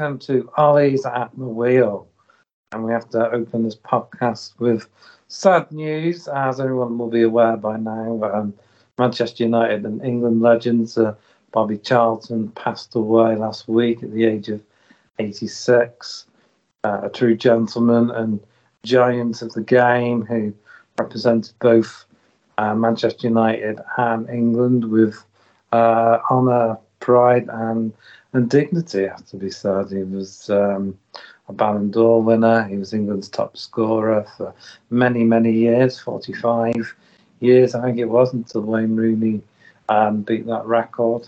welcome to Ole's at the Wheel. And we have to open this podcast with sad news, as everyone will be aware by now. Um, Manchester United and England legends uh, Bobby Charlton passed away last week at the age of 86. Uh, a true gentleman and giant of the game who represented both uh, Manchester United and England with uh, honour, pride, and and dignity. Have to be said. He was um, a Ballon d'Or winner. He was England's top scorer for many, many years, 45 years, I think it was, until Wayne Rooney um, beat that record.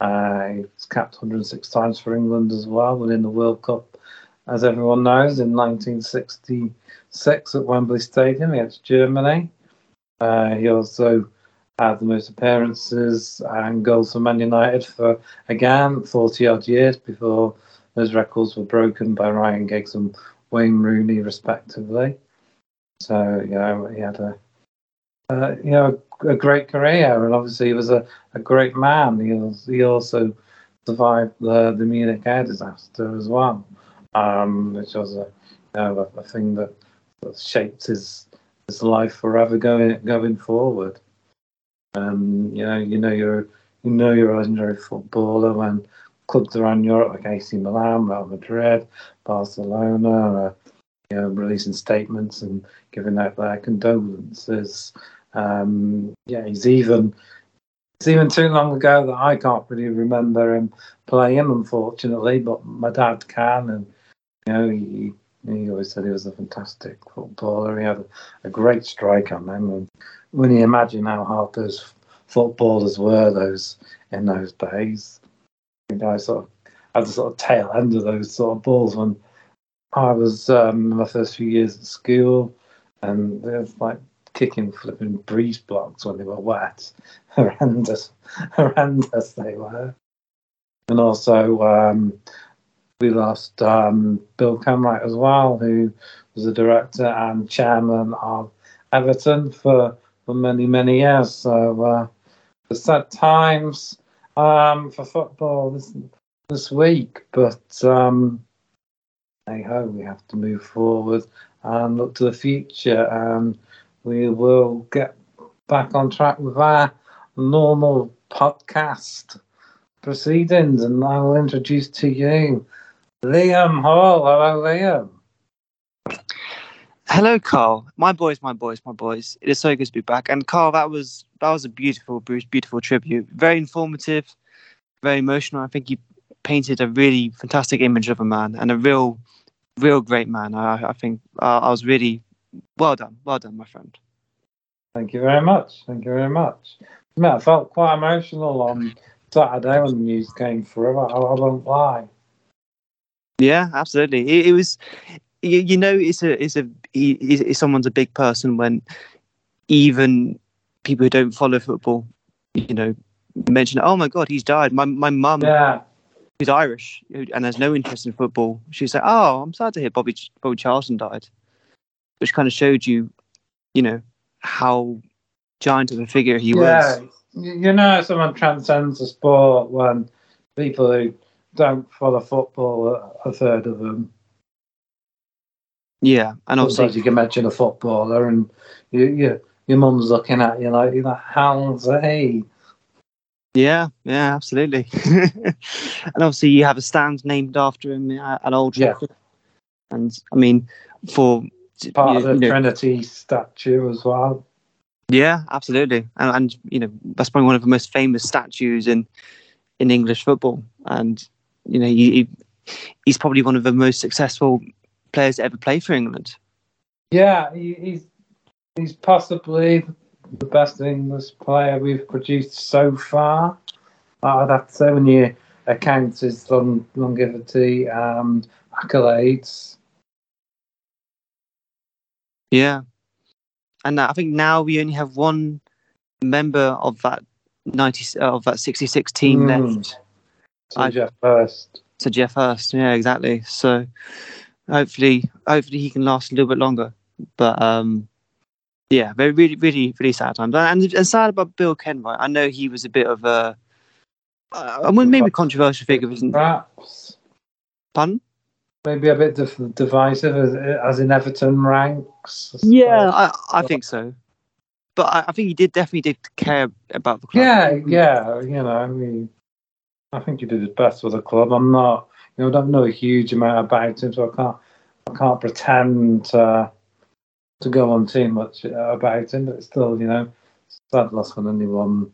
Uh, he was capped 106 times for England as well, winning the World Cup, as everyone knows, in 1966 at Wembley Stadium against Germany. Uh, he also had the most appearances and goals for Man United for, again, 40 odd years before those records were broken by Ryan Giggs and Wayne Rooney, respectively. So, you know, he had a, uh, you know, a, a, great career, and obviously he was a, a great man. He, was, he also survived the, the Munich air disaster as well, um, which was a, you know, a, a thing that, that shaped his his life forever going going forward. Um, you know, you know you're you know you're a legendary footballer when clubs around Europe like AC Milan, Real Madrid, Barcelona, are, you know, releasing statements and giving out their condolences. Um, yeah, he's even it's even too long ago that I can't really remember him playing, unfortunately, but my dad can, and you know he he always said he was a fantastic footballer. He had a, a great strike on him, and when you imagine how hard those footballers were those in those days, you know, I sort of had the sort of tail end of those sort of balls when I was um, my first few years at school, and it was like kicking flipping breeze blocks when they were wet. horrendous, horrendous they were. And also, um, we lost um, Bill Kenwright as well, who was the director and chairman of Everton for, for many, many years. So, uh, the sad times um, for football this this week, but um, hey ho, we have to move forward and look to the future, and we will get back on track with our normal podcast proceedings, and I will introduce to you Liam Hall. Hello, Liam. Hello, Carl. My boys, my boys, my boys. It is so good to be back. And Carl, that was that was a beautiful, beautiful tribute. Very informative, very emotional. I think you painted a really fantastic image of a man and a real, real great man. I, I think uh, I was really well done, well done, my friend. Thank you very much. Thank you very much. I felt quite emotional on Saturday when the news came through. I, I won't lie. Yeah, absolutely. It, it was, you, you, know, it's a, it's a, it's someone's a big person when even people who don't follow football, you know, mention, oh my god, he's died. My my mum, yeah. who's Irish and has no interest in football, she's like, oh, I'm sad to hear Bobby Bobby Charlton died, which kind of showed you, you know, how giant of a figure he yeah. was. You know, someone transcends the sport when people who don't follow football have heard of them. Yeah, and also you can imagine a footballer, and you, you your mum's looking at you like, you're like, how's he? Yeah, yeah, absolutely. and obviously, you have a stand named after him at Old Trafford. Yeah. And I mean, for part you, of the you know, Trinity statue as well. Yeah, absolutely, and, and you know that's probably one of the most famous statues in in English football. And you know, he, he's probably one of the most successful players to ever play for England. Yeah, he, he's he's possibly the best English player we've produced so far. I'd have to say when you account his long, longevity and accolades. Yeah, and I think now we only have one member of that ninety of that sixty six team mm. left, to I- Geoff Hurst. So Geoff Hurst. Yeah, exactly. So hopefully, hopefully he can last a little bit longer. But um, yeah, very really, really, really sad times. And, and sad about Bill Kenwright. I know he was a bit of a, uh, I wouldn't maybe controversial figure. Isn't he? Perhaps pardon? maybe a bit div- divisive as, as in Everton ranks. I Yeah. I, I think so. But I, I think he did definitely did care about the club. yeah, yeah. You know, I mean, I think he did his best for the club. I'm not, know, I don't know a huge amount about him, so I can't, I can't pretend uh, to go on too much about him. But still, you know, sad loss when anyone,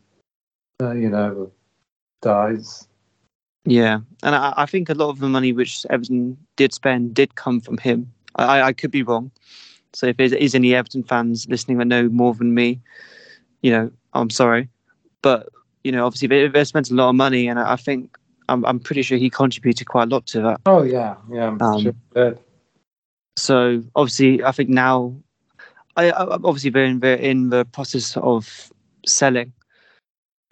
uh, you know, dies. Yeah, and I, I think a lot of the money which Everton did spend did come from him. I, I- could be wrong. So if there is any Everton fans listening that know more than me, you know, I'm sorry. But, you know, obviously they, they spent a lot of money and I think, I'm, I'm pretty sure he contributed quite a lot to that. Oh yeah, yeah. Um, sure. So obviously, I think now, I, I obviously they're in, in the process of selling.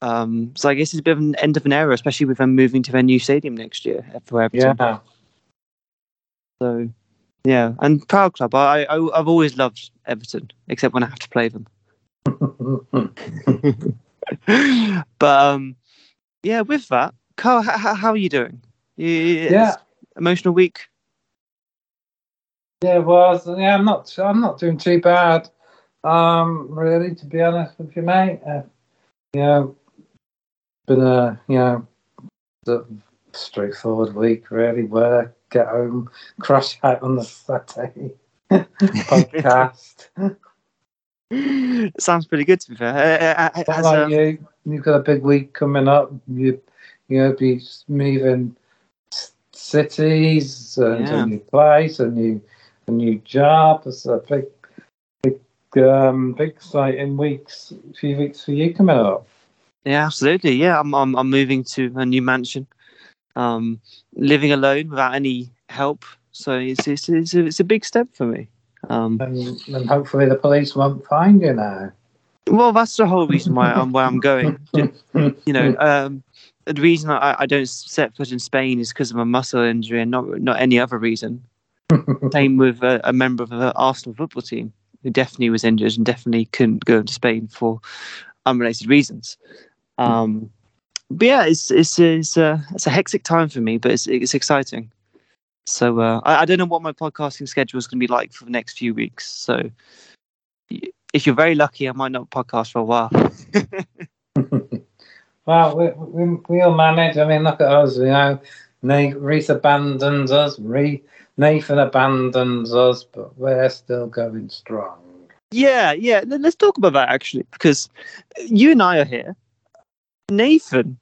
Um, so I guess it's a bit of an end of an era, especially with them moving to their new stadium next year for Everton. Yeah. So, yeah, and proud club. I, I I've always loved Everton, except when I have to play them. but um, yeah, with that, Carl, how, how are you doing? You, yeah. emotional week. Yeah, it was. Yeah, I'm not. I'm not doing too bad. Um, really, to be honest with you, mate. Uh, you know, been a you know, straightforward week. Really, work, get home, crash out on the Saturday podcast. Sounds pretty good to be fair. Uh, uh, uh, as, about um, you? You've got a big week coming up. You, you know, be moving cities and Yeah. a new place, a new, a new job. It's a big, big, um, big exciting weeks. Few weeks for you coming up. Yeah, absolutely. Yeah, I'm I'm I'm moving to a new mansion, um, living alone without any help. So it's it's it's a, it's a big step for me. Um, And, and hopefully the police won't find you now. well, that's the whole reason why I'm where I'm going. You know, um, the reason I, I don't set foot in Spain is because of a muscle injury and not not any other reason. Same with a, a member of the Arsenal football team who definitely was injured and definitely couldn't go into Spain for unrelated reasons. Um, but yeah, it's it's it's a it's a hectic time for me, but it's it's exciting. So uh, I, I don't know what my podcasting schedule is going to be like for the next few weeks. So if you're very lucky, I might not podcast for a while. Well, we, we, we'll manage. I mean, look at us, you know. Na- Reese abandons us. Re- Nathan abandons us, but we're still going strong. Yeah, yeah. let- Let's talk about that actually, because you and I are here. Nathan,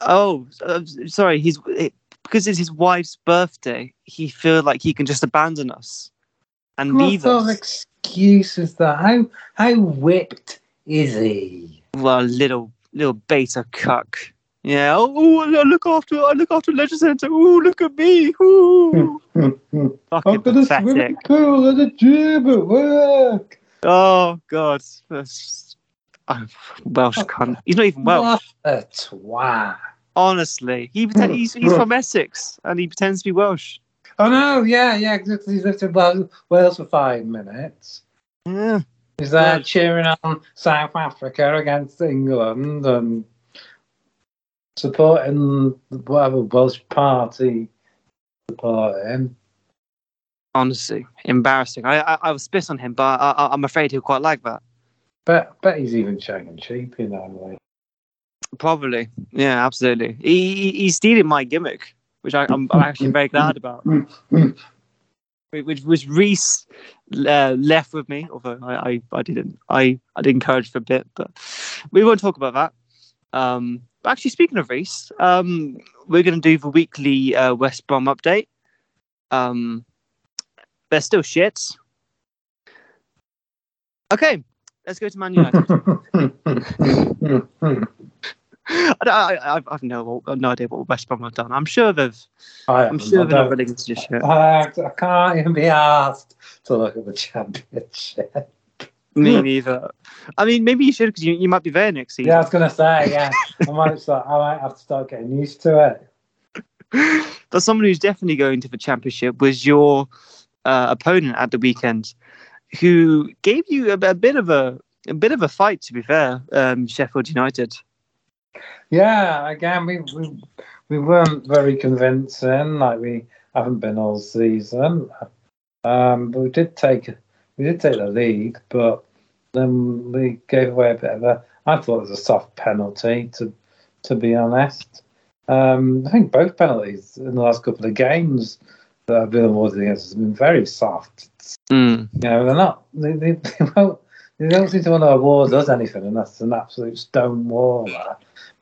oh, uh, sorry, he's it, because it's his wife's birthday. He feel like he can just abandon us and What leave sort of us. excuse is that? How how whipped is he? well, little little beta cuck. Yeah. Oh, oh, I look after I look after Leisure Centre. Oh, look at me. Ooh. Fucking I'm gonna swim in pathetic. the pool at the gym at work. Oh God. That's- I'm Welsh cunt. He's not even Welsh. What a twat. Honestly, he pretend, he's, he's from Essex and he pretends to be Welsh. Oh no, yeah, yeah, because he's lived in Wales, Wales for five minutes. Yeah. He's there Yeah. cheering on South Africa against England and supporting whatever Welsh party supporting. Honestly, embarrassing. I I, I was spit on him, but I, I, I'm afraid he'll quite like that. Bet, bet he's even showing cheap, you know. Like. Probably. Yeah, absolutely. He, he he's stealing my gimmick, which I, I'm, I'm actually very glad about. which was Reese uh, left with me, although I, I, I didn't I, I did encourage for a bit, but we won't talk about that. Um, but actually, speaking of Reese, um, we're going to do the weekly uh, West Brom update. Um, they're still shit. Okay, let's go to Man United. I, don't- I, I've, I've no no idea what West Brom have done. I'm sure they've. I, I'm sure they're not relegated just yet. I, I can't even be asked to look at the championship. Me neither. I mean, maybe you should because you, you might be there next season. Yeah, I was gonna say, yeah, I might start. I might have to start getting used to it. but someone who's definitely going to the championship was your uh, opponent at the weekend, who gave you a, a, bit of a a bit of a fight. To be fair, um, Sheffield United. Yeah, again, we, we we weren't very convincing. Like we haven't been all season. Um, but we did take we did take the lead, but then we gave away a bit of a. I thought it was a soft penalty to to be honest. Um, I think both penalties in the last couple of games that have been awarded against us have been very soft. Mm. You know, they're not. They, they, they, won't, they don't seem to want to award us anything and that's an absolute stone wall.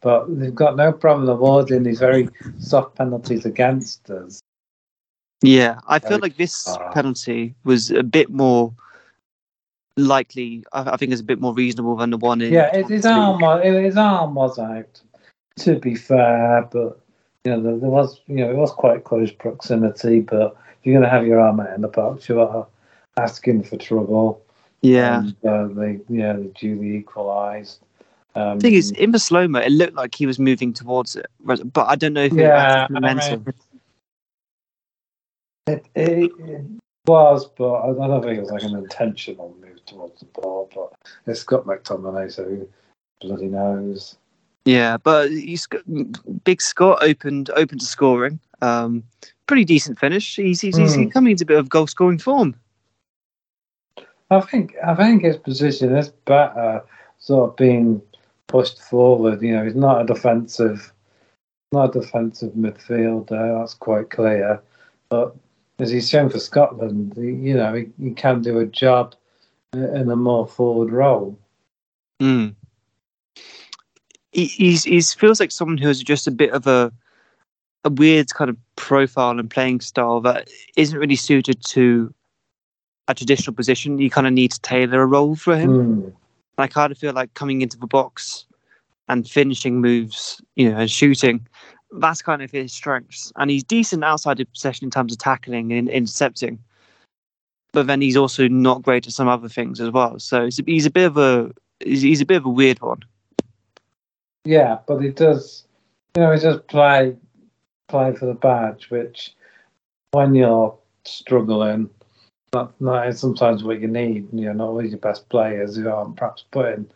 But they've got no problem awarding these very soft penalties against us. Yeah, I feel like this penalty was a bit more likely. I, I think it's a bit more reasonable than the one in. Yeah, it, his arm was his arm was out. To be fair, but you know there, there was you know it was quite close proximity. But if you're going to have your arm out in the box, you are asking for trouble. Yeah, and, uh, they yeah they duly equalised. Um, the thing is, in the slow mo, it looked like he was moving towards it, but I don't know if it Yeah, was momentum. I mean, It, it, it was, but I don't think it was like an intentional move towards the ball. But it's Scott McTominay, so who bloody knows. Yeah, but he's got, Big Scott opened open to scoring. Um, pretty decent finish. He's he's, he's Mm. coming into a bit of goal scoring form. I think I think his position is better, sort of being pushed forward. You know, he's not a defensive, not a defensive midfielder. That's quite clear. But as he's shown for Scotland, he, you know, he, he can do a job in a more forward role. Mm. He he's, he's feels like someone who is just a bit of a a weird kind of profile and playing style that isn't really suited to a traditional position. You kind of need to tailor a role for him. I kind of feel like coming into the box and finishing moves, you know, and shooting. That's kind of his strengths, and he's decent outside of possession in terms of tackling and intercepting. But then he's also not great at some other things as well. So he's a, bit of a he's a bit of a weird one. Yeah, but he does, you know, he does play play for the badge, which when you're struggling, that, is sometimes what you need. You know, not always your best players who aren't perhaps putting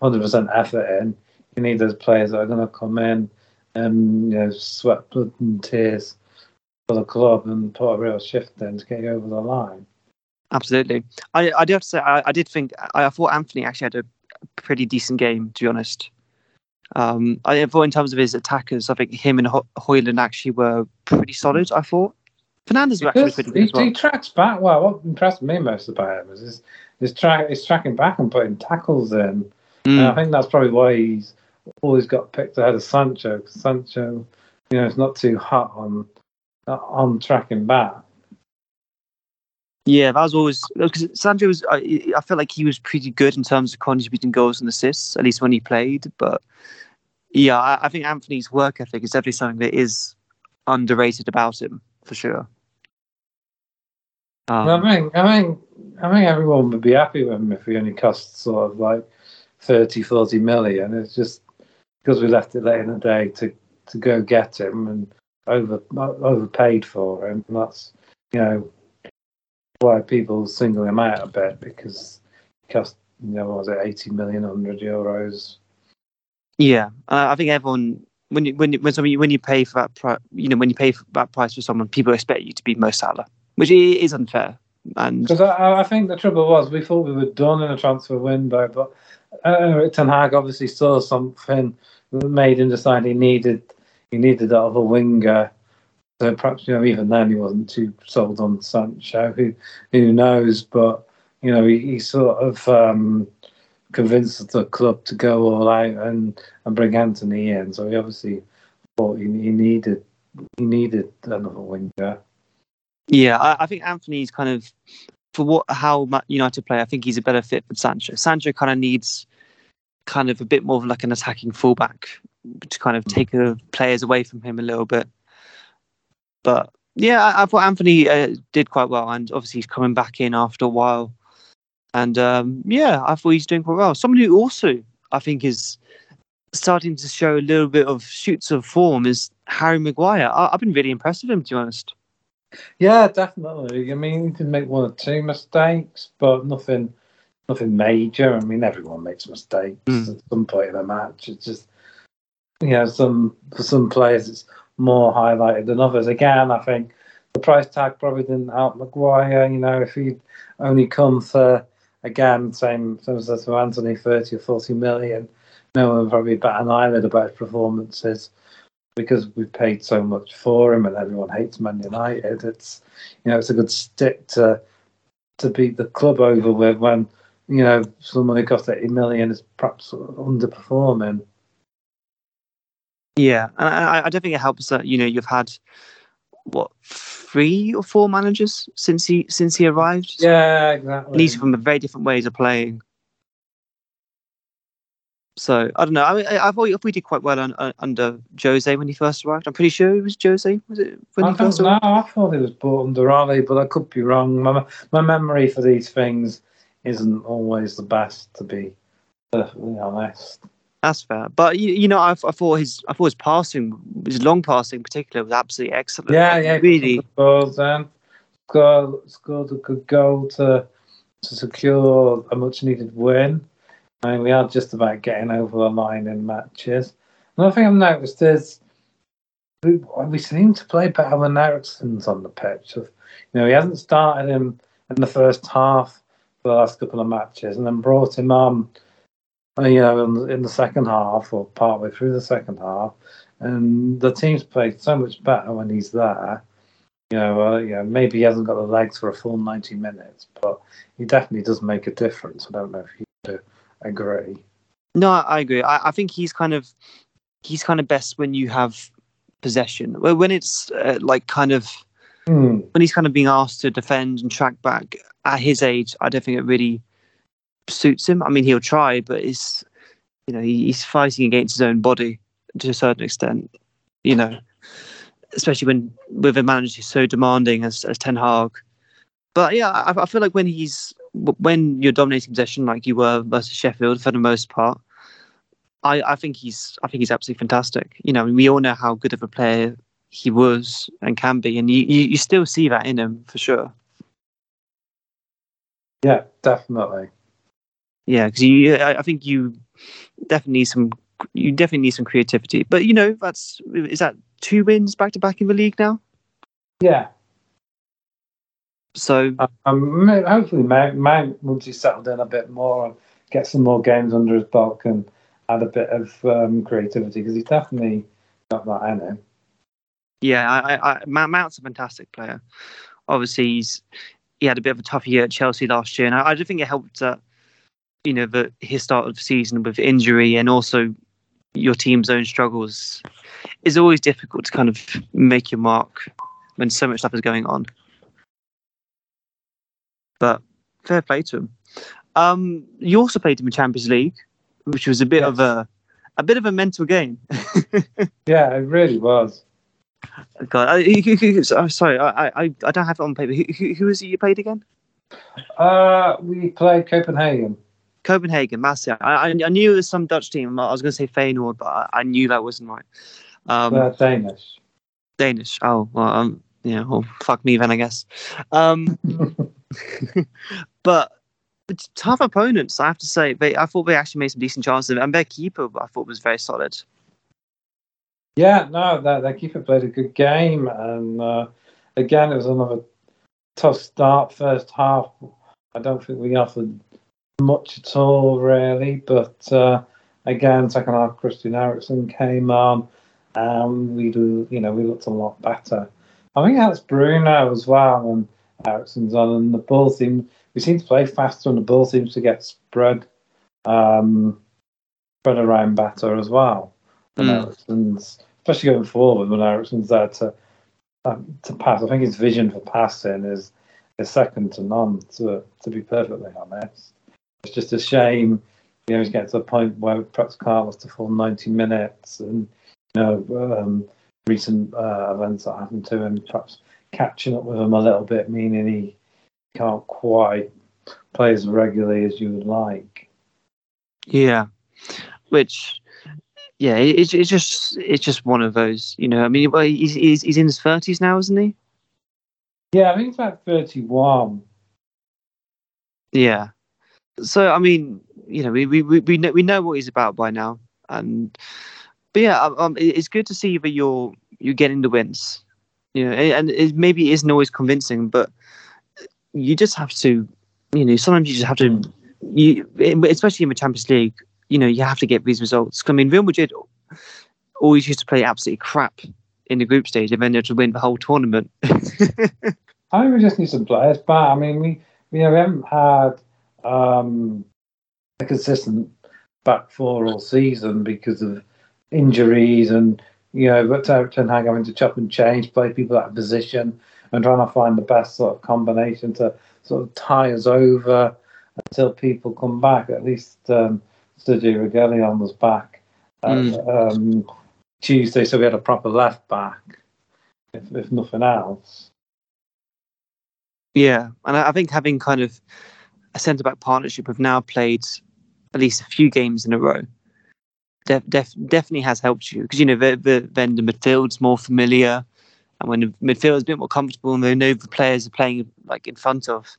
100% effort in. You need those players that are going to come in and, you know, sweat blood and tears for the club and put a real shift in to get you over the line. Absolutely. I, I do have to say, I, I did think, I, I thought Antony actually had a pretty decent game, to be honest. Um, I thought in terms of his attackers, I think him and Ho- Højlund actually were pretty solid. I thought Fernandes was actually Because pretty he, good as well. he tracks back well. What impressed me most about him is his, his track. He's tracking back and putting tackles in. And I Mm, think that's probably why he's always got picked ahead of Sancho. 'cause Sancho, you know, is not too hot on on tracking back. yeah, that was always because Sancho was. I, I felt like he was pretty good in terms of contributing goals and assists, at least when he played. But yeah, I, I think Antony's work ethic is definitely something that is underrated about him for sure. Um, I think, I think, I think everyone would be happy with him if he only cost sort of like 30, 40 million. It's just because we left it late in the day to to go get him and over overpaid for him. And that's you know why people single him out a bit because he cost you know what was it eighty million, hundred euros. Yeah, uh, I think everyone when you, when you, when somebody when you pay for that pri- you know when you pay that price for someone, people expect you to be Mo Salah, which is unfair. And Because I, I think the trouble was we thought we were done in a transfer window, but uh, Ten Hag obviously saw something that made him decide he needed he needed that other winger. So perhaps you know even then he wasn't too sold on Sancho. Who who knows? But you know he, he sort of um, convinced the club to go all out and, and bring Antony in. So he obviously thought he, he needed he needed another winger. yeah, I, I think Antony's kind of for what how United play. I think he's a better fit for Sancho. Sancho kind of needs kind of a bit more of like an attacking fullback to kind of take the players away from him a little bit. But yeah, I, I thought Anthony uh, did quite well, and obviously he's coming back in after a while. And um, yeah, I thought he's doing quite well. Someone who also I think is starting to show a little bit of shoots of form is Harry Maguire. I, have been really impressed with him, to be honest. Yeah, definitely. I mean, he did make one or two mistakes, but nothing, nothing major. I mean, everyone makes mistakes mm. at some point in a match. It's just, you know, some for some players it's more highlighted than others. Again, I think the price tag probably didn't help Maguire. You know, if he'd only come for again, same as for Antony, thirty or forty million, no one probably bat an eyelid about his performances because we've paid so much for him and everyone hates Man United. It's you know it's a good stick to to beat the club over with when you know someone who cost eighty million is perhaps underperforming. Yeah, and I, I don't think it helps that you know you've had what three or four managers since he since he arrived. Yeah, exactly. These from very different ways of playing. So I don't know. I mean, I, thought we did quite well on, uh, under Jose when he first arrived. I'm pretty sure it was Jose. Was it when I he first arrived? I thought it was bought under Ole, but I could be wrong. My my memory for these things isn't always the best, to be perfectly honest. That's fair, but you, you know, I, I thought his I thought his passing, his long passing in particular, was absolutely excellent. Yeah, yeah, really. Balls then scored scored a good goal to to secure a much needed win. I mean, we are just about getting over the line in matches. Another thing I've noticed is we, we seem to play better when Eriksen's on the pitch. You know, he hasn't started him in the first half for the last couple of matches, and then brought him on you know, in, in the second half or partway through the second half, and the team's played so much better when he's there. You know, uh, you know, maybe he hasn't got the legs for a full ninety minutes, but he definitely does make a difference. I don't know if you agree. No, I agree. I, I think he's kind of he's kind of best when you have possession. When it's uh, like kind of mm. when he's kind of being asked to defend and track back at his age, I don't think it really suits him. I mean, he'll try, but it's you know he's fighting against his own body to a certain extent. You know, especially when with a manager who's so demanding as as Ten Hag. But yeah, I, I feel like when he's when you're dominating possession like you were versus Sheffield for the most part, I, I think he's I think he's absolutely fantastic. You know, we all know how good of a player he was and can be, and you, you, you still see that in him for sure. Yeah, definitely. Yeah, because you, I, I think you definitely need some, you definitely need some creativity. But you know, that's is that two wins back to back in the league now. Yeah. So um, hopefully, Mount, Mount once he's settled in a bit more and get some more games under his belt, can add a bit of um, creativity because he's definitely got that in him. Yeah, I, I, Mount's a fantastic player. Obviously, he's he had a bit of a tough year at Chelsea last year, and I, I do think it helped that you know the his start of the season with injury and also your team's own struggles is always difficult to kind of make your mark when so much stuff is going on. But fair play to him. Um, you also played him in the Champions League, which was a bit yes. of a a bit of a mental game. yeah, it really was. God, I, who, oh, sorry, I, I I don't have it on paper. Who, who, who was it you played again? Uh, we played Copenhagen. Copenhagen, Marseille. I, I knew it was some Dutch team. I was going to say Feyenoord, but I, I, knew that wasn't right. Um, uh, Danish. Danish. Oh, well, um, yeah. Well, fuck me then, I guess. Um, but tough opponents, I have to say. They, I thought they actually made some decent chances, and their keeper, I thought, was very solid. Yeah, no, that their keeper played a good game, and uh, again, it was another tough start first half. I don't think we offered much at all, really. But uh, again, second half, Christian Eriksen came on. Um, we do, you know, we looked a lot better. I think that's Bruno as well, and Eriksen's on, and the ball seems we seem to play faster, and the ball seems to get spread, um, spread around better as well. And mm. Eriksen's, especially going forward when Eriksen's there to um, to pass. I think his vision for passing is is second to none. To to be perfectly honest. It's just a shame, you know, he's getting to the point where perhaps can't last the full 90 minutes and, you know, um, recent uh, events that happened to him, perhaps catching up with him a little bit, meaning he can't quite play as regularly as you would like. Yeah, which yeah, it's it's just it's just one of those. You know, I mean, well, he's he's, he's in his thirties now, isn't he? Yeah, I think he's about 31. Yeah. So I mean, you know, we we we know, we know what he's about by now, and but yeah, um, um, it's good to see that you're you're getting the wins. You know, and it maybe it isn't always convincing, but you just have to, you know, sometimes you just have to, you especially in the Champions League, you know, you have to get these results. I mean, Real Madrid always used to play absolutely crap in the group stage, and then they to win the whole tournament. I think we just need some players but I mean, we, we, you know, we haven't had um, a consistent back four all season because of injuries and, you know, but Ten Hag having to chop and change, play people out of position and trying to find the best sort of combination to sort of tie us over until people come back. At least um, Sergio Reguilon was back uh, um, Tuesday, so we had a proper left back, if, if nothing else. Yeah, and I think having kind of a centre back partnership have now played at least a few games in a row. Def, def, definitely has helped you because you know the, the, then the midfield's more familiar, and when the midfield is a bit more comfortable and they know the players are playing like in front of,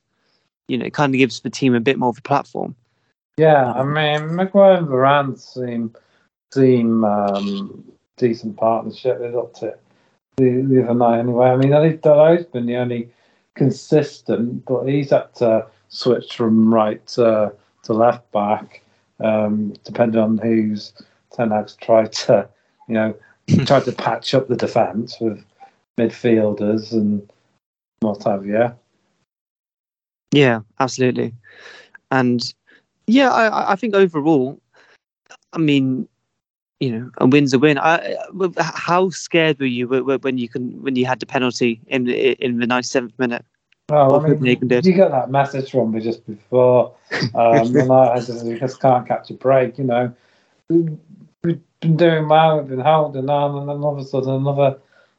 you know, it kind of gives the team a bit more of a platform. Yeah, I mean, Maguire and Varane seem seem um, decent partnership. They looked it the, the other night anyway. I mean, I think Dalot's been the only consistent, but he's had to switch from right to, to left back, um, depending on who's Ten Hag's tried to, you know, tried to patch up the defence with midfielders and what have you. Yeah, absolutely, and yeah, I, I- think overall, I mean, you know, a win's a win. I, how scared were you wh- wh- when you can when you had the penalty in in the ninety seventh minute? Well, I mean, you got that message from me just before, um, and I, I just, I just can't catch a break. You know, we, we've been doing well, we've been holding on, and then all of a sudden another,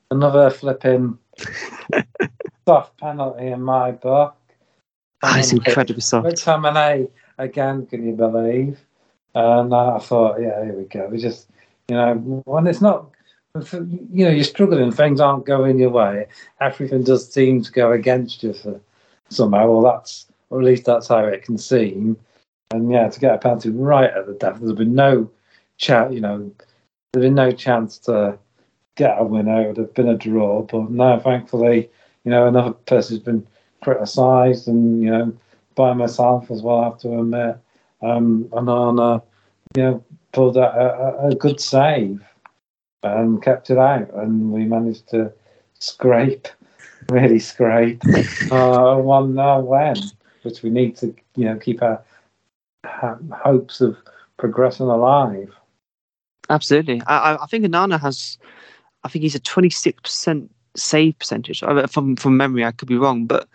another flipping soft penalty in my book. Ah, it's incredibly soft. McTominay again, can you believe? And I thought, yeah, here we go. We just, you know, when it's not, you know, you're struggling, things aren't going your way. Everything does seem to go against you for somehow. Well, that's, or at least that's how it can seem. And yeah, to get a penalty right at the death, there's been no chat, you know, there's been no chance to get a winner. It would have been a draw. But now thankfully, you know, another person's been criticised and, you know, by myself as well, I have to admit. Um, and on, uh, you know, pulled out a, a good save and kept it out. And we managed to scrape, really scrape, uh, 1 0 win, which we need to, you know, keep our ha- hopes of progressing alive. Absolutely. I, I- think Onana has, I think he's a 26% save percentage. From, from memory, I could be wrong, but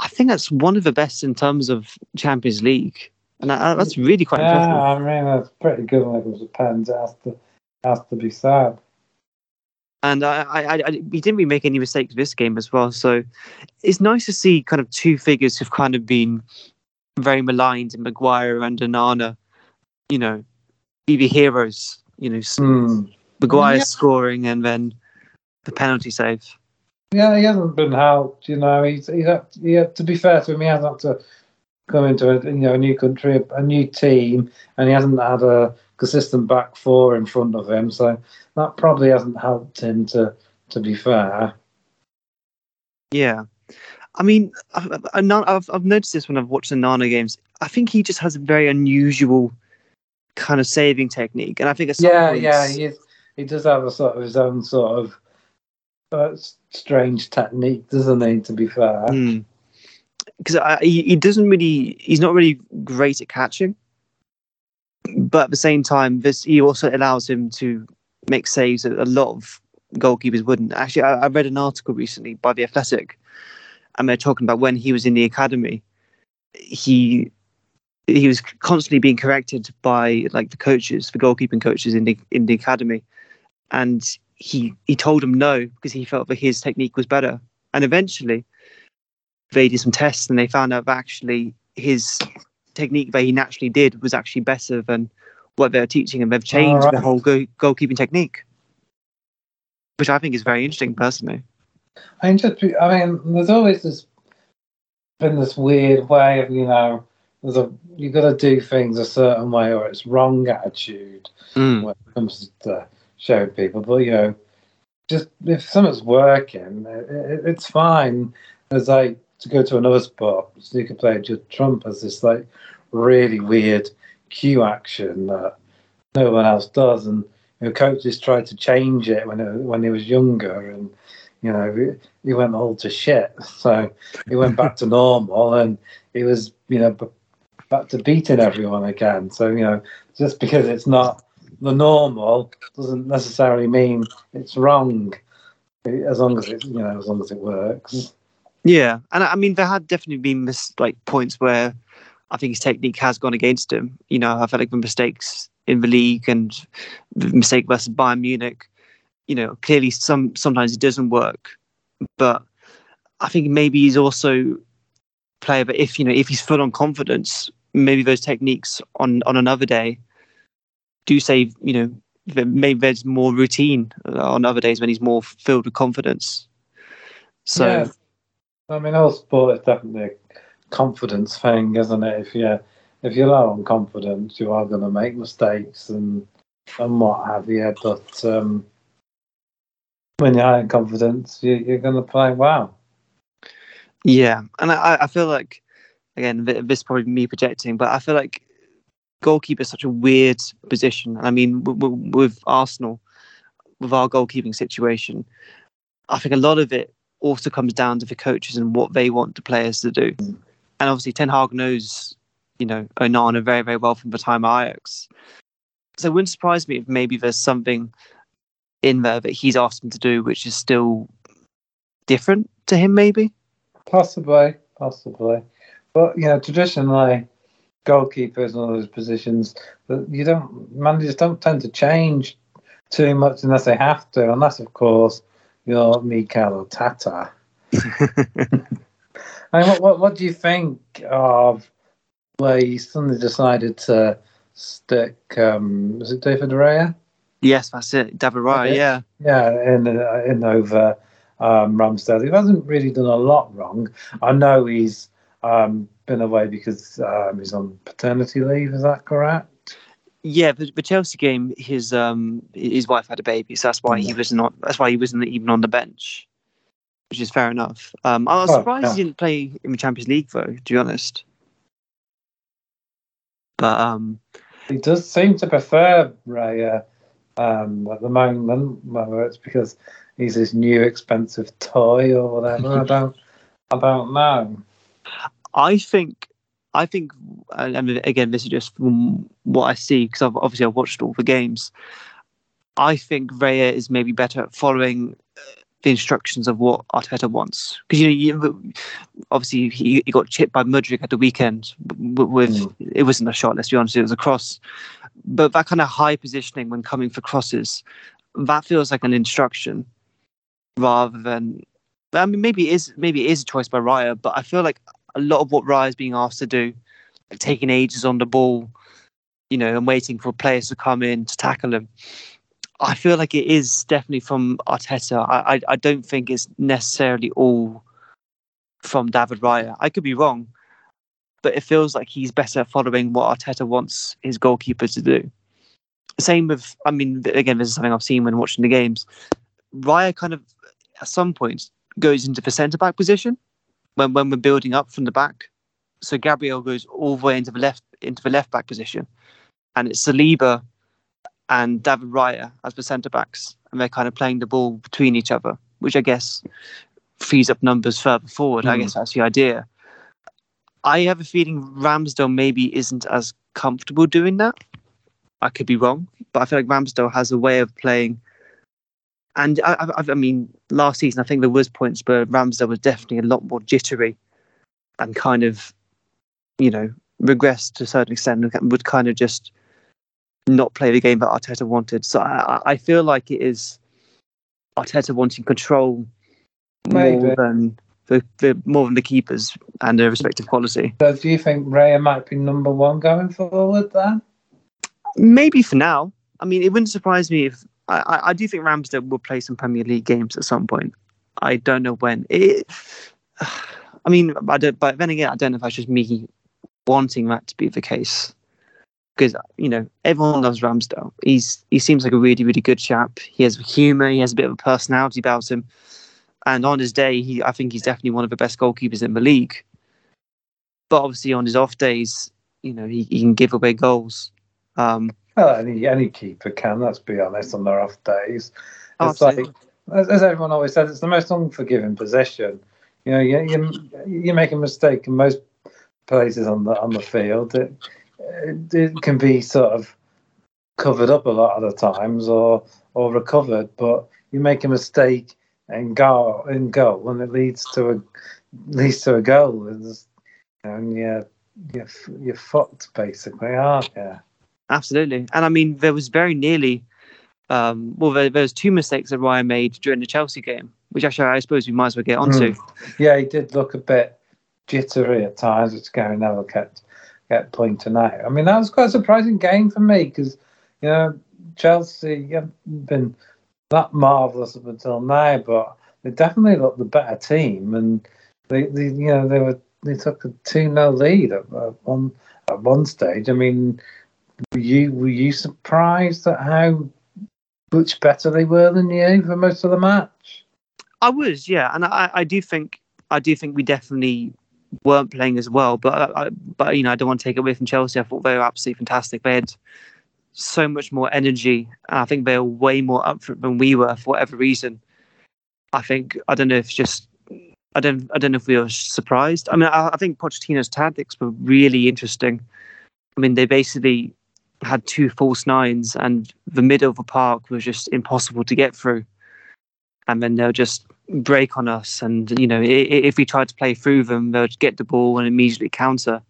I think that's one of the best in terms of Champions League. And that, that's really quite Yeah, impressive. I mean, that's pretty good when it comes to pens. It has to, be said. And I, I, I, I- he didn't really make any mistakes this game as well. So it's nice to see kind of two figures who've kind of been very maligned in Maguire and Onana, you know, be the heroes. You know, s Hmm. Maguire Yeah. scoring and then the penalty save. Yeah, he hasn't been helped. You know, he's he's had, he had, to be fair to him, he hasn't had to come into a you know a new country, a, a new team, and he hasn't had a consistent back four in front of him. So that probably hasn't helped him. To to be fair, Yeah, I mean, I've, I've, I've noticed this when I've watched the Nana games. I think he just has a very unusual kind of saving technique, and I think some yeah, points, yeah, he is, he does have a sort of his own sort of uh, strange technique, doesn't he? To be fair, because he, he doesn't really he's not really great at catching but at the same time this he also allows him to make saves that a lot of goalkeepers wouldn't. Actually I, I read an article recently by the athletic and they're talking about when he was in the academy he he was constantly being corrected by like the coaches the goalkeeping coaches in the in the academy. And he he told them no because he felt that his technique was better. And eventually they did some tests and they found out that actually his technique that he naturally did was actually better than what they're teaching and they've changed Alright. the whole go- goalkeeping technique, which I think is very interesting personally. I mean, just I mean, there's always this been this weird way of you know, there's a you got to do things a certain way or it's wrong attitude Mm. when it comes to showing people. But you know, just if something's working, it, it, it's fine. As like to go to another sport, snooker player Judd Trump has this like really weird cue action that no one else does, and you know, coaches tried to change it when it, when he was younger, and you know he, he went all to shit. So he went back to normal, and he was you know back to beating everyone again. So you know just because it's not the normal doesn't necessarily mean it's wrong, as long as it you know as long as it works. Yeah, and I mean there had definitely been mis- like points where I think his technique has gone against him. You know, I felt like the mistakes in the league and the mistake versus Bayern Munich. You know, clearly some sometimes it doesn't work, but I think maybe he's also player. But if you know if he's full on confidence, maybe those techniques on on another day do save. You know, maybe there's more routine on other days when he's more filled with confidence. So. Yeah. I mean, all sport is definitely a confidence thing, isn't it? If you if you're low on confidence, you are going to make mistakes and and what have you. But um, when you're high in confidence, you, you're going to play well. Yeah, and I, I feel like again this is probably me projecting, but I feel like goalkeeper is such a weird position. I mean, with Arsenal, with our goalkeeping situation, I think a lot of it also comes down to the coaches and what they want the players to do. And obviously, Ten Hag knows, you know, Onana very very well from the time at Ajax. So it wouldn't surprise me if maybe there's something in there that he's asked him to do, which is still different to him, maybe. Possibly, possibly. But you know, traditionally, goalkeepers and all those positions that you don't managers don't tend to change too much unless they have to, unless of course you're Arteta. I mean, what, what what do you think of where you suddenly decided to stick? Um, was it David Raya? Yes, that's it. David Raya, Okay. yeah. Yeah, in uh, in over um, Ramsdale. He hasn't really done a lot wrong. I know he's um, been away because um, he's on paternity leave. Is that correct? Yeah, the, the Chelsea game, his um his wife had a baby, so that's why he was not that's why he wasn't even on the bench. Which is fair enough. Um I was Oh, surprised yeah. he didn't play in the Champions League though, to be honest. But um He does seem to prefer Raya um, at the moment, whether it's because he's his new expensive toy or whatever. I don't, I don't know. I think I think and again this is just from what I see because I've obviously I've watched all the games. I think Raya is maybe better at following uh, the instructions of what Arteta wants because you know you, obviously he, he got chipped by Mudryk at the weekend with Mm. it wasn't a shot let's be honest it was a cross but that kind of high positioning when coming for crosses that feels like an instruction rather than I mean maybe it is maybe it is a choice by Raya but I feel like a lot of what Raya is being asked to do like taking ages on the ball you know and waiting for players to come in to tackle him I feel like it is definitely from Arteta. I, I, I don't think it's necessarily all from David Raya. I could be wrong, but it feels like he's better following what Arteta wants his goalkeeper to do. Same with, I mean, again, this is something I've seen when watching the games. Raya kind of, at some points, goes into the centre back position when, when we're building up from the back. So Gabriel goes all the way into the left into the left back position, and it's Saliba and David Raya as the centre backs, and they're kind of playing the ball between each other, which I guess frees up numbers further forward. I Mm. guess that's the idea. I have a feeling Ramsdale maybe isn't as comfortable doing that. I could be wrong, but I feel like Ramsdale has a way of playing. And I, I, I mean, last season I think there was points where Ramsdale was definitely a lot more jittery, and kind of, you know, regressed to a certain extent and would kind of just not play the game that Arteta wanted. So I, I- feel like it is Arteta wanting control more than the, the more than the keepers and their respective quality. So, do you think Raya might be number one going forward then? Maybe for now. I mean, it wouldn't surprise me if I, I, I do think Ramsdale will play some Premier League games at some point. I don't know when. It, I mean, I don't. But then again, I don't know if that's just me wanting that to be the case. Because you know everyone loves Ramsdale. He's he seems like a really really good chap. He has humour. He has a bit of a personality about him. And on his day, he I think he's definitely one of the best goalkeepers in the league. But obviously, on his off days, you know, he, he can give away goals. Um, Well, any any keeper can. Let's be honest. On their off days, Oh, it's like as, as everyone always says, it's the most unforgiving possession. You know, you you, you make a mistake in most places on the on the field. It, it it can be sort of covered up a lot of the times or or recovered, but you make a mistake and goal in goal, and it leads to a leads to a goal, It's- and yeah, you're you're fucked basically, aren't you? Absolutely. And I mean, there was very nearly, um, well, there, there was two mistakes that Ryan made during the Chelsea game, which actually I suppose we might as well get onto. Yeah, he did look a bit jittery at times, which Gary Neville kept kept pointing out. I mean, that was quite a surprising game for me because you know Chelsea haven't been that marvelous up until now, but they definitely looked the better team, and they, they you know they were they took a two 0 lead at, at one at one stage. I mean, were you were you surprised at how much better they were than you for most of the match? I was, yeah, and I, I do think I do think we definitely weren't playing as well. But uh, I, but you know, I don't want to take it away from Chelsea. I thought they were absolutely fantastic. They had so much more energy, and I think they were way more up for it than we were for whatever reason. I think I don't know if it's just I don't I don't know if we were surprised. I mean, I, I think Pochettino's tactics were really interesting. I mean, they basically had two false nines, and the middle of the park was just impossible to get through. And then they'll just break on us, and you know, if we tried to play through them, they'll get the ball and immediately counter.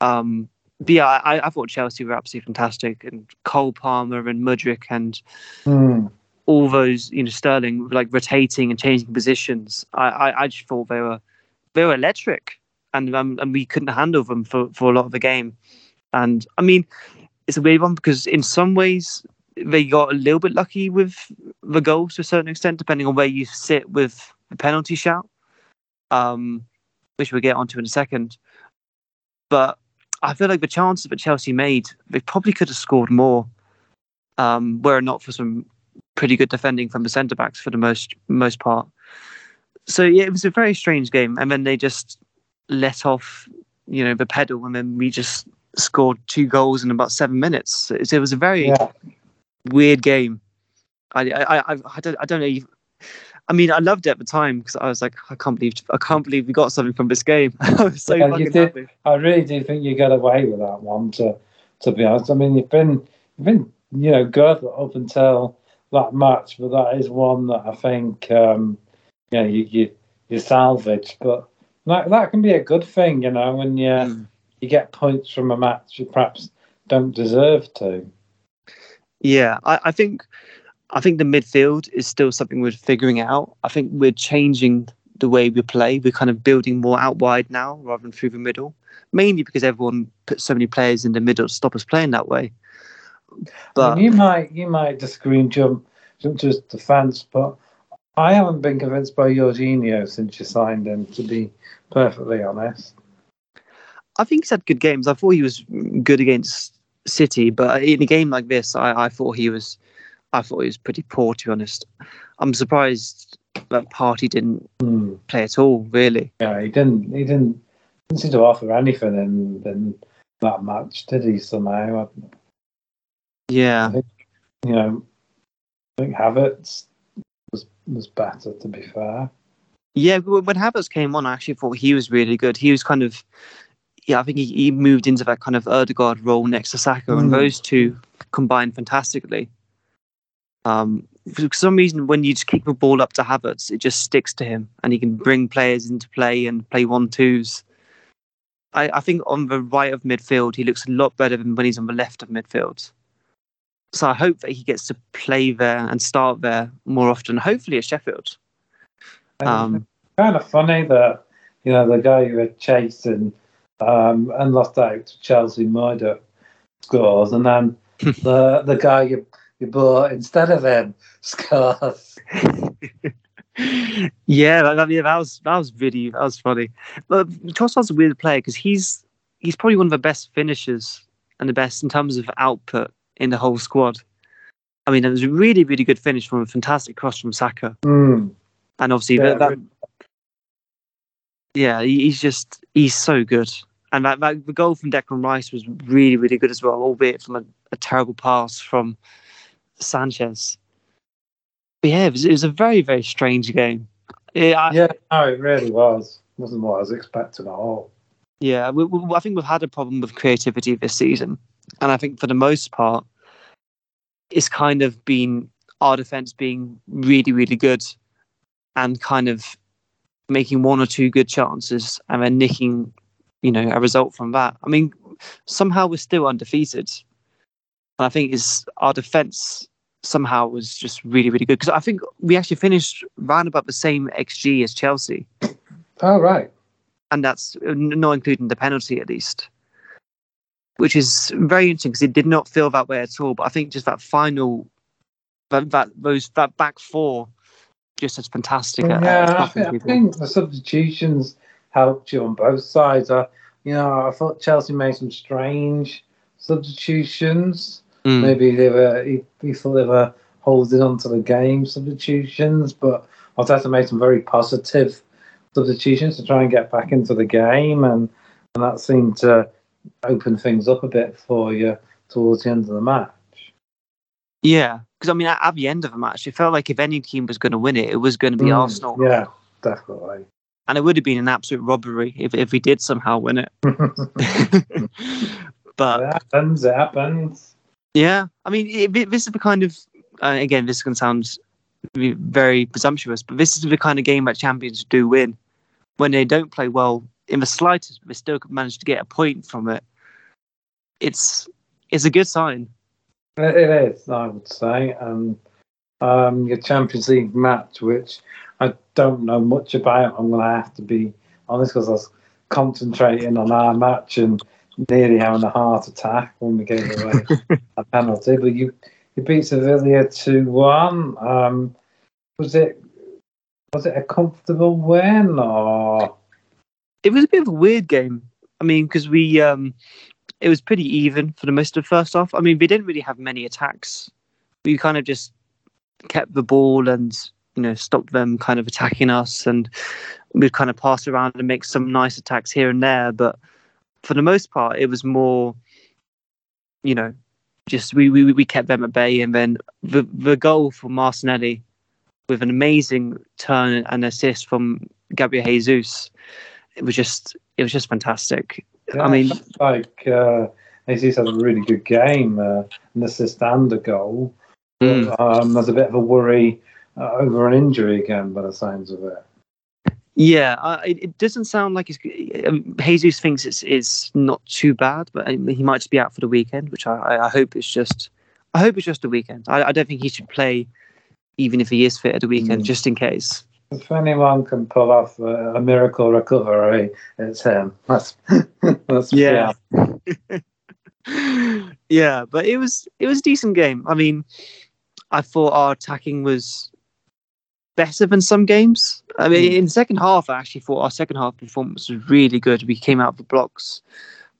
Um, but yeah, I, I thought Chelsea were absolutely fantastic, and Cole Palmer and Mudryk and Hmm. all those, you know, Sterling like rotating and changing positions. I, I, I just thought they were they were electric, and um, and we couldn't handle them for, for a lot of the game. And I mean, it's a weird one because in some ways they got a little bit lucky with the goals to a certain extent, depending on where you sit with the penalty shout, um, which we'll get onto in a second. But I feel like the chances that Chelsea made, they probably could have scored more, um, were it not for some pretty good defending from the centre backs for the most most part. So yeah, it was a very strange game, and then they just let off, you know, the pedal, and then we just scored two goals in about seven minutes. It, it was a very Yeah. weird game. I I I, I don't I don't know. if- I mean, I loved it at the time because I was like, I can't believe I can't believe we got something from this game. I was so Yeah, fucking did. happy. I really do think you got away with that one. To to be honest, I mean you've been you've been you know good up until that match, but that is one that I think um, you know you you, you salvage. But that that can be a good thing, you know, when you Mm. You get points from a match you perhaps don't deserve to. Yeah, I, I think I think the midfield is still something we're figuring out. I think we're changing the way we play. We're kind of building more out wide now rather than through the middle, mainly because everyone puts so many players in the middle to stop us playing that way. But you might you might disagree and jump jump to the defence, but I haven't been convinced by Jorginho since you signed him. To be perfectly honest. I think he's had good games. I thought he was good against City, but in a game like this, I, I thought he was, I thought he was pretty poor. To be honest, I'm surprised that Partey didn't Hmm. play at all. Really, Yeah, he didn't. He didn't. Didn't seem to offer anything in, in that match, did he? Somehow, yeah. you know, I think Havertz was was better. To be fair, Yeah, when Havertz came on, I actually thought he was really good. He was kind of, yeah, I think he, he moved into that kind of Ødegaard role next to Saka, and Mm. those two combined fantastically. Um, for some reason, when you just kick the ball up to Havertz, it just sticks to him, and he can bring players into play and play one twos. I, I think on the right of midfield, he looks a lot better than when he's on the left of midfield. So I hope that he gets to play there and start there more often. Hopefully at Sheffield. Um, kind of funny that you know the guy who had chasing um, and lost out to Chelsea Mudryk scores, and then the the guy you you bought instead of him scores. yeah, that, that, yeah, that was that was really that was funny. But Trossard's a weird player because he's he's probably one of the best finishers and the best in terms of output in the whole squad. I mean, it was a really really good finish from a fantastic cross from Saka, Mm. and obviously Yeah, that, that yeah, he's just he's so good. And that, that the goal from Declan Rice was really really good as well, albeit from a, a terrible pass from Sanchez. But yeah, it was, it was a very very strange game. Yeah, I, Yeah, no, it really was. Wasn't what I was expecting at all. Yeah, we, we, I think we've had a problem with creativity this season, and I think for the most part, it's kind of been our defense being really, really good, and kind of making one or two good chances and then nicking, you know, a result from that. I mean, somehow we're still undefeated, and I think is our defense somehow was just really, really good because I think we actually finished round about the same xG as Chelsea Oh right. and that's not including the penalty at least, which is very interesting because it did not feel that way at all. But I think just that final, that, that those that back four, just as fantastic. at- at Yeah, I think, I think the substitutions helped you on both sides. I, you know, I thought Chelsea made some strange substitutions. Mm. Maybe they were he, he thought they were holding on to the game substitutions, but Arteta made some very positive substitutions to try and get back into the game, and and that seemed to open things up a bit for you towards the end of the match. Yeah, because I mean, at, at the end of the match, it felt like if any team was going to win it, it was going to be Mm, Arsenal, Yeah, definitely. And it would have been an absolute robbery if if we did somehow win it. but it happens. It happens. Yeah, I mean, it, it- this is the kind of uh, again, this is going to sound very presumptuous, but this is the kind of game that champions do win when they don't play well in the slightest, but they still manage to get a point from it. It's it's a good sign. It it is, I would say. And um, your Champions League match, which I don't know much about, I'm going to have to be honest because I was concentrating on our match and nearly having a heart attack when we gave away a penalty. But you, you beat Sevilla 2 1. Um, was it was it a comfortable win or? It was a bit of a weird game. I mean, because we um, it was pretty even for the most of the first half. I mean, we didn't really have many attacks. We kind of just kept the ball and you know stop them kind of attacking us, and we'd kind of pass around and make some nice attacks here and there. But for the most part, it was more, you know, just we we we kept them at bay, and then the the goal for Martinelli with an amazing turn and assist from Gabriel Jesus. It was just it was just fantastic. I mean- like uh, Jesus had a really good game, uh, an assist and a goal. Mm. Um, there's a bit of a worry over an injury again, by the sounds of it. Yeah, uh, it, it doesn't sound like it's. Um, Jesus thinks it's it's not too bad, but um, he might just be out for the weekend, which I, I, I hope it's just. I hope it's just a weekend. I, I don't think he should play, even if he is fit at the weekend, Mm. just in case. If anyone can pull off a, a miracle recovery, it's him. That's that's Yeah. yeah, but it was it was a decent game. I mean, I thought our attacking was better than some games. I mean, Mm. in the second half, I actually thought our second half performance was really good. We came out of the blocks,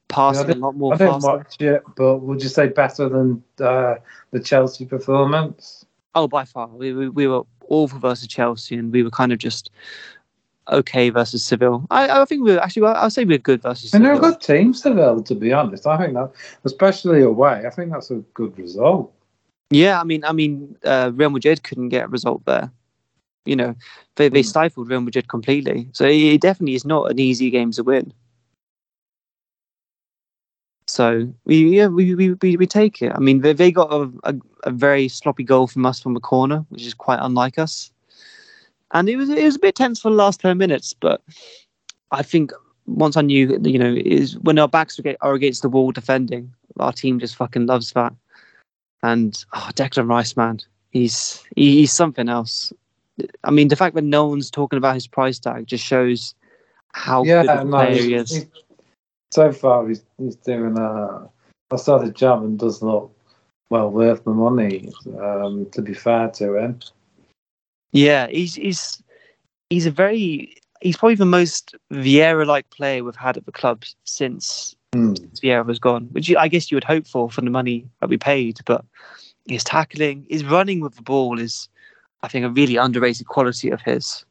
passing didn't- a lot more I didn't faster. watch it, but would you say better than uh, the Chelsea performance? Oh, by far, we, we we were awful versus Chelsea, and we were kind of just okay versus Seville. I I think we were actually well, I'll say we are good versus. And they're a good team, Seville, to be honest. I think that, especially away, I think that's a good result. Yeah, I mean, I mean, uh, Real Madrid couldn't get a result there. You know, they they Mm. stifled Real Madrid completely. So it definitely is not an easy game to win. So we yeah we we, we, we take it. I mean, they, they got a, a, a very sloppy goal from us from a corner, which is quite unlike us. And it was it was a bit tense for the last ten minutes, but I think once I knew, you know, is when our backs are against the wall defending, our team just fucking loves that. And oh, Declan Rice, man, he's he's something else. I mean, the fact that no one's talking about his price tag just shows how yeah, good no, player he is. he's- so far he's he's doing a, a solid job and does look well worth the money. Um, to be fair to him, Yeah, he's he's he's a very he's probably the most Vieira-like player we've had at the club since Hmm. Vieira was gone, which I guess you would hope for for the money that we paid. But his tackling, his running with the ball is, I think, a really underrated quality of his.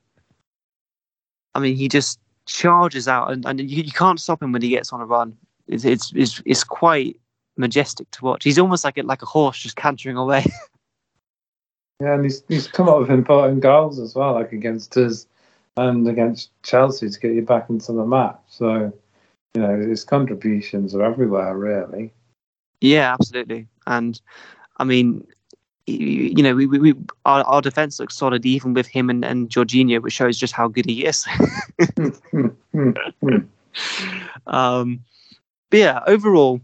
I mean, he just charges out, and, and you, you can't stop him when he gets on a run. It's it's it's, it's quite majestic to watch. He's almost like a, like a horse just cantering away. yeah, and he's he's come up with important goals as well, like against us and against Chelsea to get you back into the match. So, you know, his contributions are everywhere, really. Yeah, absolutely. And I mean, you know, we, we, we our, our defense looks solid even with him and, and Jorginho, which shows just how good he is. um, but yeah, overall,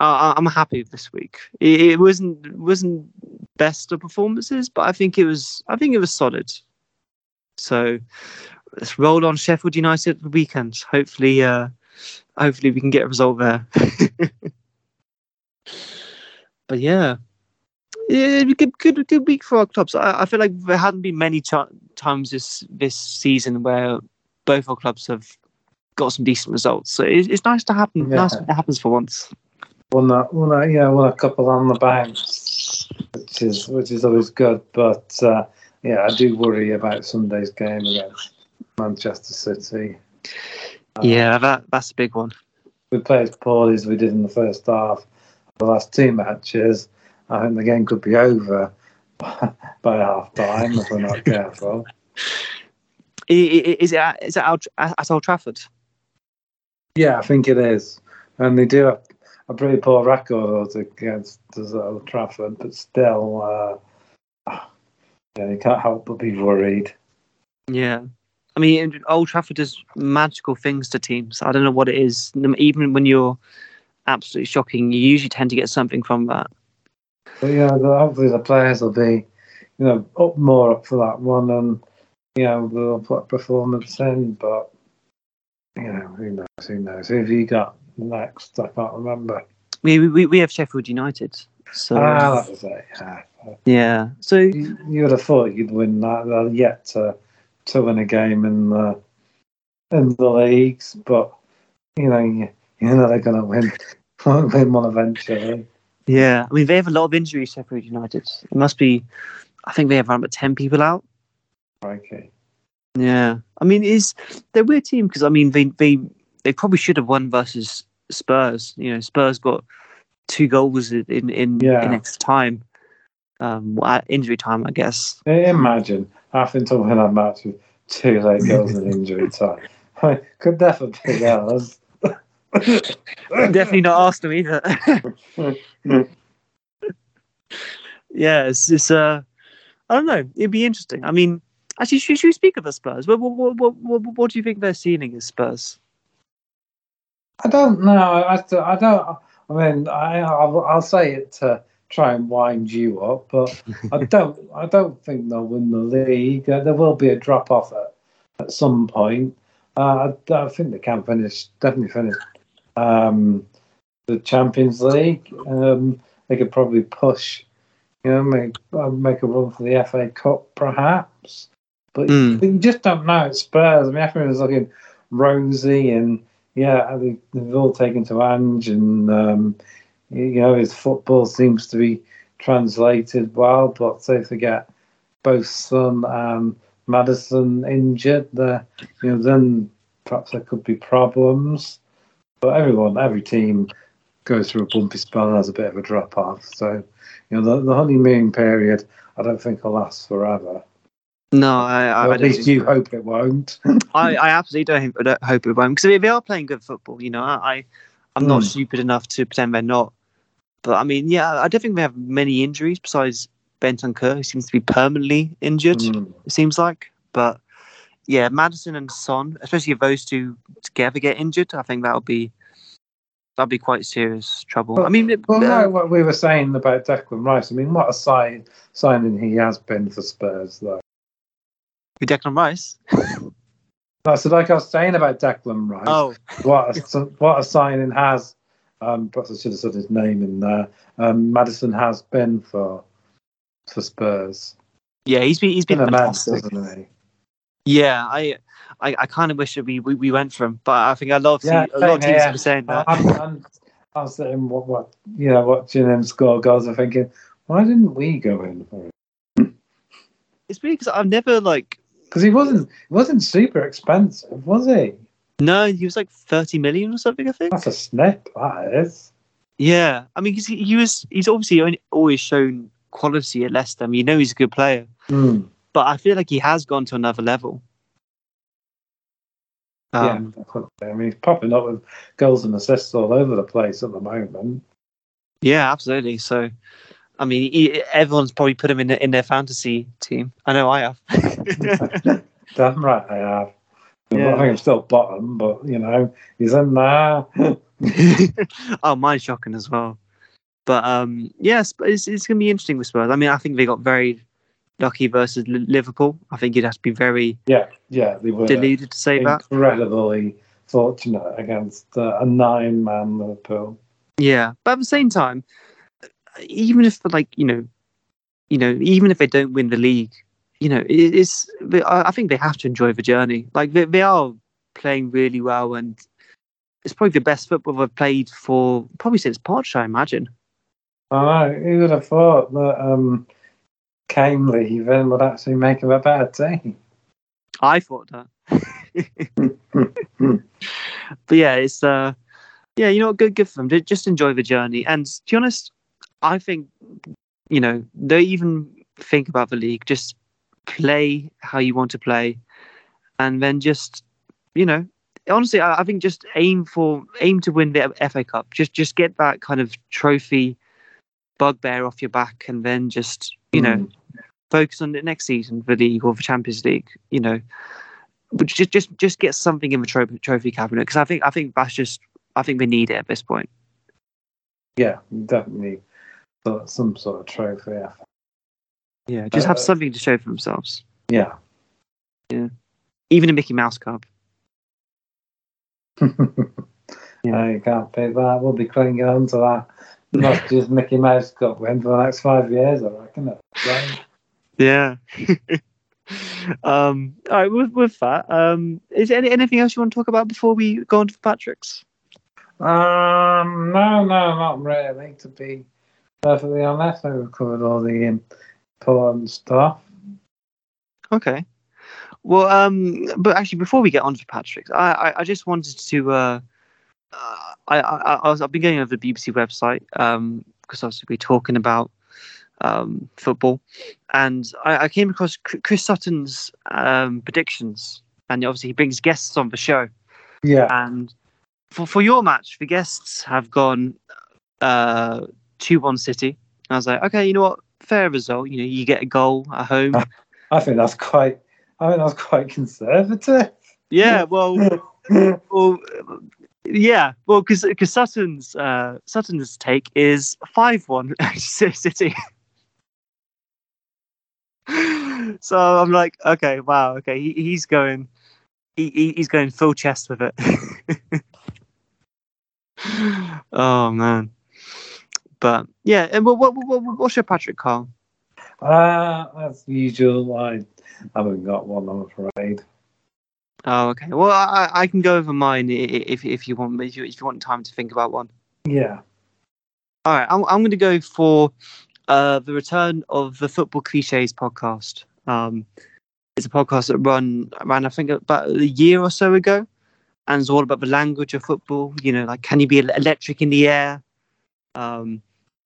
uh, I'm happy this week. It, it wasn't wasn't best of performances, but I think it was I think it was solid. So let's roll on Sheffield United at the weekend. Hopefully, uh, hopefully we can get a result there. but yeah, yeah, good, good, good week for our clubs. I, I feel like there hadn't been many ch- times this this season where both our clubs have got some decent results. So it's, it's nice to happen. Yeah. Nice when it happens for once. won that, won that, yeah, won a couple on the bounce, which is which is always good. But uh, yeah, I do worry about Sunday's game against Manchester City. Uh, Yeah, that that's a big one. we played as poorly as we did in the first half. The last two matches, I think the game could be over by half time if we're not careful. Is it at, is it at Old Trafford? Yeah, I think it is, and they do have a pretty poor record against us at Old Trafford, but still, uh, yeah, you can't help but be worried. Yeah. I mean, Old Trafford does magical things to teams. I don't know what it is. Even when you're absolutely shocking, you usually tend to get something from that. But yeah, the, hopefully the players will be, you know, up more up for that one, and you know they'll put a performance in. But you know, who knows? Who knows? Who have you got next? I can't remember. We we, we have Sheffield United. So Ah, that was it. Yeah. yeah. So You, you would have thought you'd win that. They're yet to to win a game in the in the leagues, but you know, you, you know they're going to win win one eventually. Yeah, I mean they have a lot of injuries. Sheffield United. It must be. I think they have around about ten people out. Okay. Yeah, I mean, is they're a weird team because I mean they they they probably should have won versus Spurs. You know, Spurs got two goals in in in, Yeah. in extra time, um, injury time, I guess. Imagine having to win a match with two late goals in injury time. I could never be. Definitely not Arsenal either. yeah, it's it's uh, I don't know. It'd be interesting. I mean, actually, should, should we speak of the Spurs? What what, what what what do you think their ceiling is, Spurs? I don't know. I, I don't. I mean, I, I'll, I'll say it to try and wind you up, but I don't. I don't think they'll win the league. Uh, there will be a drop off at, at some point. Uh, I, I think they can finish. Definitely finish um, the Champions League. Um, they could probably push. You know, make uh, make a run for the FA Cup, perhaps. But Mm. you just don't know. It's Spurs. I mean, everyone's looking rosy and yeah, they, they've all taken to Ange, and um, you know his football seems to be translated well. But say if they get both Son and Maddison injured, there, you know, then perhaps there could be problems. But everyone, every team goes through a bumpy spell and has a bit of a drop off. So, you know, the, the honeymoon period, I don't think will last forever. No, I I, I at don't least you hope it won't. I, I absolutely don't, I don't hope it won't because they, are playing good football. You know, I, I I'm not Mm. stupid enough to pretend they're not. But I mean, yeah, I don't think they have many injuries besides Bentancur, who seems to be permanently injured. Mm. It seems like, but yeah, Maddison and Son, especially if those two together get injured, I think that'll be that'll be quite serious trouble. Well- I mean, it- Well, uh, no, what we were saying about Declan Rice. I mean, what a sign, signing he has been for Spurs, though. with Declan Rice. No, so, like I was saying about Declan Rice, Oh, what a, what a signing has Um, perhaps I should have said his name in there. Um, Maddison has been for for Spurs. Yeah, he's been he's been Been immense, fantastic. hasn't he? Yeah, I I, I kind of wish that we, we we went for him, but I think a lot of Yeah, a lot of teams here. are saying that. I'm, I'm, I was sitting, what, what, you know, watching him score goals and thinking, why didn't we go in for it? It's because I've never like Because he wasn't, he wasn't super expensive, was he? no, he was like thirty million or something. I think. That's a snip. That is. Yeah, I mean, 'cause he, he was he's obviously only, always shown quality at Leicester. I mean, you know he's a good player, Hmm. But I feel like he has gone to another level. Um, yeah, definitely. I mean, he's popping up with goals and assists all over the place at the moment. Yeah, absolutely. So, I mean, he, everyone's probably put him in in their fantasy team. I know I have. Damn right, I have. Yeah. I think I'm still bottom, but you know, he's in there. oh, mine's shocking as well. But um, yes, but it's, it's going to be interesting with Spurs. I mean, I think they got very lucky versus Liverpool. I think you'd have to be very yeah, yeah, they were deluded to say that. incredibly fortunate against uh, a nine-man Liverpool. Yeah, but at the same time, even if like you know, you know, even if they don't win the league, you know, it, it's I think they have to enjoy the journey. Like they they are playing really well, and it's probably the best football they've played for probably since Poch, I imagine. I know, who would have thought that um, Kane leaving would actually make him a better team? I thought that. but yeah, it's uh, yeah, you know, good, good for them. Just enjoy the journey. And to be honest, I think you know, don't even think about the league. Just play how you want to play, and then just you know, honestly, I, I think just aim for aim to win the FA Cup. Just just get that kind of trophy bugbear off your back, and then just you know Mm. focus on the next season, for the league or the Champions League. You know, but just just just get something in the trophy trophy cabinet because I think I think that's just I think we need it at this point. Yeah, definitely sort- some sort of trophy. Yeah, just have Uh, something to show for themselves. Yeah. Yeah. Even a Mickey Mouse Cup. No, you can't beat that. We'll be clinging on to that. Not just Mickey Mouse Cup win for the next five years, I reckon. Right? Yeah. um. All right. With with that, um, is there any, anything else you want to talk about before we go on to Patrick's? Um, no, no, not really. To be perfectly honest, I we've covered all the important stuff. Okay. Well, um, but actually, before we get on to Patrick's, I, I, I just wanted to, uh, I, I, I was, I've been going over the BBC website, um, because obviously we're talking about, um, football, and I, I came across Chris Sutton's, um, predictions, and obviously he brings guests on the show, Yeah, and for for your match, the guests have gone, uh, two one City. I was like, okay, you know what, fair result. You know, you get a goal at home. I think that's quite. I think that's quite conservative. Yeah, well, well, yeah, well, because because Sutton's uh, Sutton's take is five one City. so I'm like, okay, wow, okay, he, he's going, he, he- he's going full chest with it. oh man, but yeah, and what what what what's your Patrick Carl? Uh, as usual, I haven't got one, I'm afraid. Oh, okay. Well, I, I can go over mine if if you want if you if you want time to think about one. Yeah. All right, I'm, I'm going to go for uh, the return of the Football Cliches podcast. Um, it's a podcast that run ran I think about a year or so ago, and it's all about the language of football. You know, like can you be electric in the air? Um,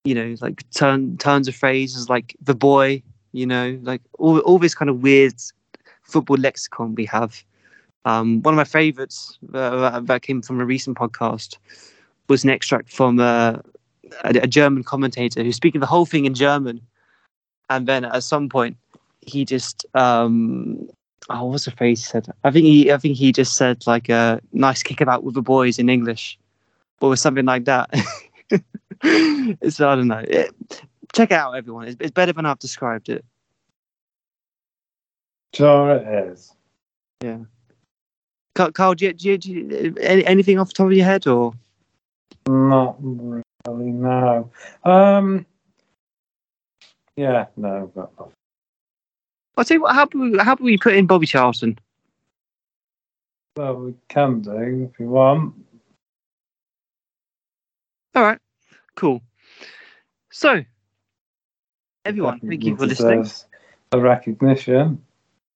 you know, like turn turns of phrases like the boy. You know, like all all this kind of weird football lexicon we have. Um, one of my favourites uh, that came from a recent podcast was an extract from uh, a, a German commentator who's speaking the whole thing in German, and then at some point he just um, oh, what's the phrase he said? I think he I think he just said like a nice kickabout with the boys in English, or something like that. so I don't know. It, check it out, everyone. It's, it's better than I've described it. Sure it is. Carl, Carl do you, do you, do you, any, anything off the top of your head or? Not really, no. Um, yeah, no, but I'll tell you what. How about we, how about we put in Bobby Charlton? well, we can do if you want. All right, cool. So, everyone, thank you for listening. The recognition.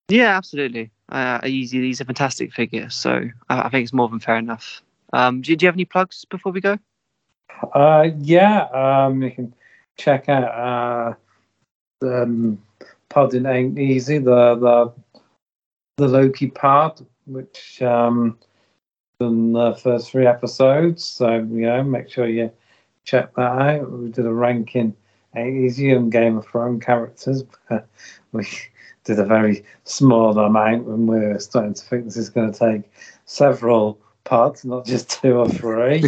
Yeah, absolutely. Uh, he's, he's a fantastic figure, so I, I think it's more than fair enough. Um, do, do you have any plugs before we go? Uh, yeah, um, you can check out uh, um, Ain't Easy, the the the Loki pod, which um, done the first three episodes. So you know, make sure you check that out. We did a ranking Easy Game of Thrones characters. we did a very small amount, and we're starting to think this is going to take several parts, not just two or three.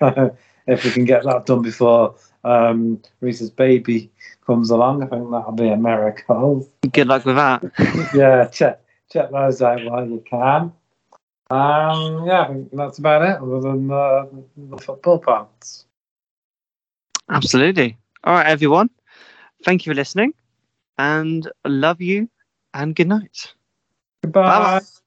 if we can get that done before um, Reese's baby comes along, I think that'll be a miracle. Good luck with that. yeah, check check those out while you can. Um, yeah, I think that's about it, other than uh, the football parts. Absolutely. All right, everyone. Thank you for listening, and love you, and good night. Goodbye. Bye-bye.